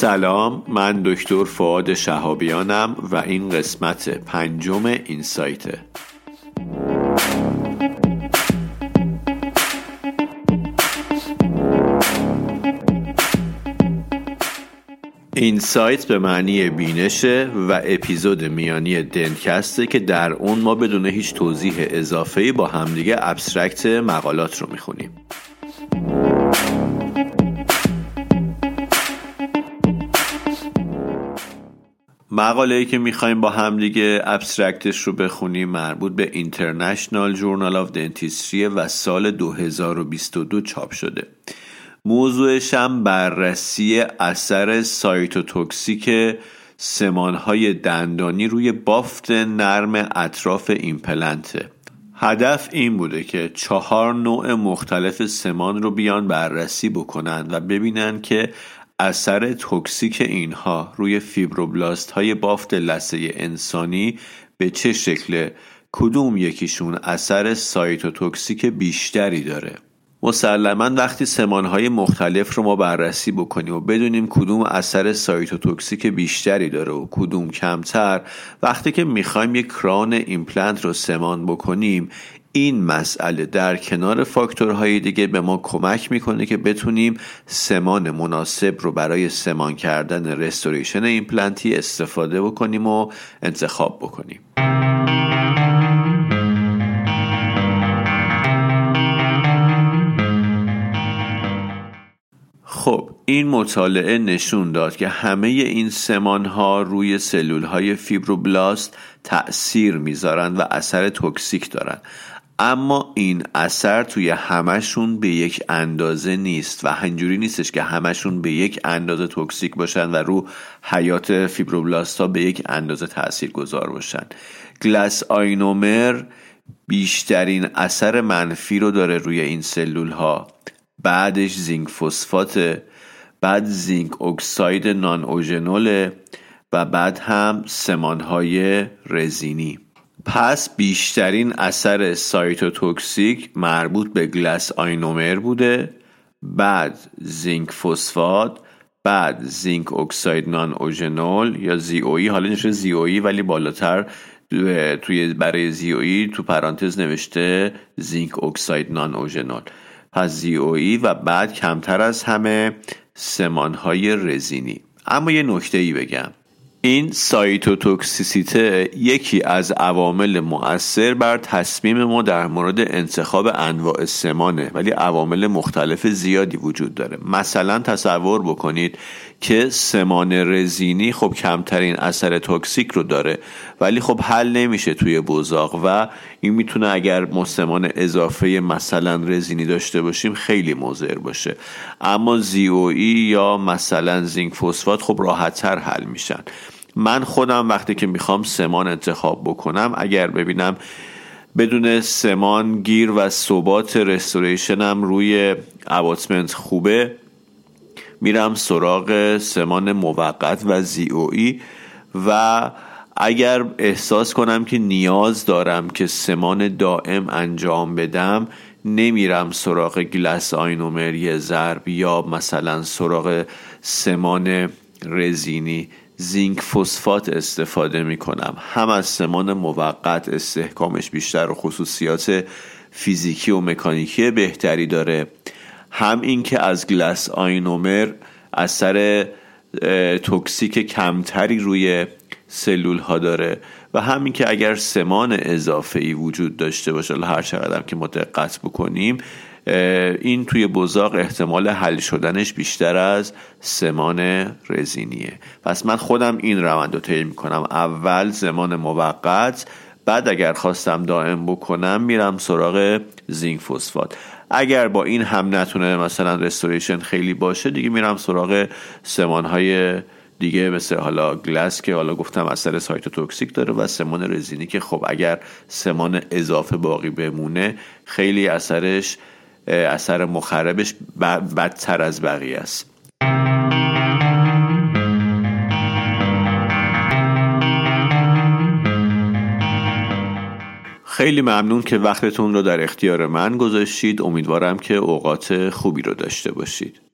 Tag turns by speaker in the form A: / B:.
A: سلام من دکتر فعاد شهابیانم و این قسمت پنجم این سایته این سایت به معنی بینشه و اپیزود میانی دنکسته که در اون ما بدون هیچ توضیح اضافه با همدیگه ابسترکت مقالات رو می‌خونیم. مقاله ای که می‌خوایم با همدیگه abstract ش رو بخونیم مربوط به International Journal of Dentistry و سال 2022 چاپ شده. موضوعش هم بررسی اثر cytotoxic سمانهای دندانی روی بافت نرم اطراف ایمپلنته هدف این بوده که چهار نوع مختلف سمان رو بیان بررسی بکنن و ببینن که اثر toxic اینها روی fibroblast های بافت لثه انسانی به چه شکله کدوم یکیشون اثر cytotoxic بیشتری داره؟ مسلما وقتی سمانهای مختلف رو ما بررسی بکنیم و بدونیم کدوم اثر cytotoxic بیشتری داره و کدوم کمتر وقتی که می‌خوایم یک crown ایمپلنت رو سمان بکنیم این مسئله در کنار فاکتورهای دیگه به ما کمک می‌کنه که بتونیم سمان مناسب رو برای سمان کردن restoration ایمپلنتی استفاده بکنیم و انتخاب بکنیم. خب این مطالعه نشون داد که همه این سمان ها روی سلول های fibroblast تأثیر می‌ذارن و اثر toxic دارن. اما این اثر توی همشون به یک اندازه نیست و اینجوری نیستش که همشون به یک اندازه toxic باشن و رو حیات fibroblast ها به یک اندازه تأثیر گذار باشن. glass ionomer بیشترین اثر منفی رو داره روی این سلول ها بعدش zinc phosphate بعد zinc oxide non و بعد هم سمانهای رزینی. پس بیشترین اثر cytotoxic مربوط به glass ionomer بوده بعد zinc phosphate بعد zinc oxide non eugenol یا ZE حالا نشه ZE ولی بالاتر توی برای ZE تو پرانتز نوشته zinc oxide non eugenol. پس ZE و بعد کمتر از همه سمانهای رزینی. اما یه نکته ای بگم. این سایتوتوکسیسیته یکی از عوامل مؤثر بر تصمیم ما در مورد انتخاب انواع سمانه ولی عوامل مختلف زیادی وجود داره. مثلا تصور بکنید که سمان رزینی خب کمترین اثر توکسیک رو داره ولی خب حل نمیشه توی بزاق و این می‌تونه اگر ما سمان اضافه مثلا رزینی داشته باشیم خیلی مضر باشه. اما زیوئی یا مثلا زینک فسفات خب راحتتر حل میشن. من خودم وقتی که می‌خوام سمان انتخاب بکنم اگر ببینم بدون سمان گیر و ثبات رستوریشنم روی اباتمنت خوبه میرم سراغ سمان موقت و زیوئی و اگر احساس کنم که نیاز دارم که سمان دائم انجام بدم نمیرم سراغ گلس آینومری ضرب یا مثلا سراغ سمان رزینی. زینک فسفات استفاده می کنم هم از سمان موقت استحکامش بیشتر و خصوصیات فیزیکی و مکانیکی بهتری داره. هم اینکه از گلاس آینومر اثر توکسیک کمتری روی سلول ها داره و همین که اگر سمان اضافه ای وجود داشته باشه هر چقدر که ما بکنیم این توی بزاق احتمال حل شدنش بیشتر از سمان رزینیه. پس من خودم این روند رو طی می‌کنم. اول زمان موقت بعد اگر خواستم دائم بکنم میرم سراغ زینک فسفات. اگر با این هم نتونه مثلا رستوریشن خیلی باشه دیگه میرم سراغ سمانهای دیگه مثل حالا گلاس که حالا گفتم اثر سایتوتوکسیک داره و سمان رزینی که خب اگر سمان اضافه باقی بمونه خیلی اثرش اثر مخربش بدتر از بقیه است. خیلی ممنون که وقتتون رو در اختیار من گذاشتید. امیدوارم که اوقات خوبی رو داشته باشید.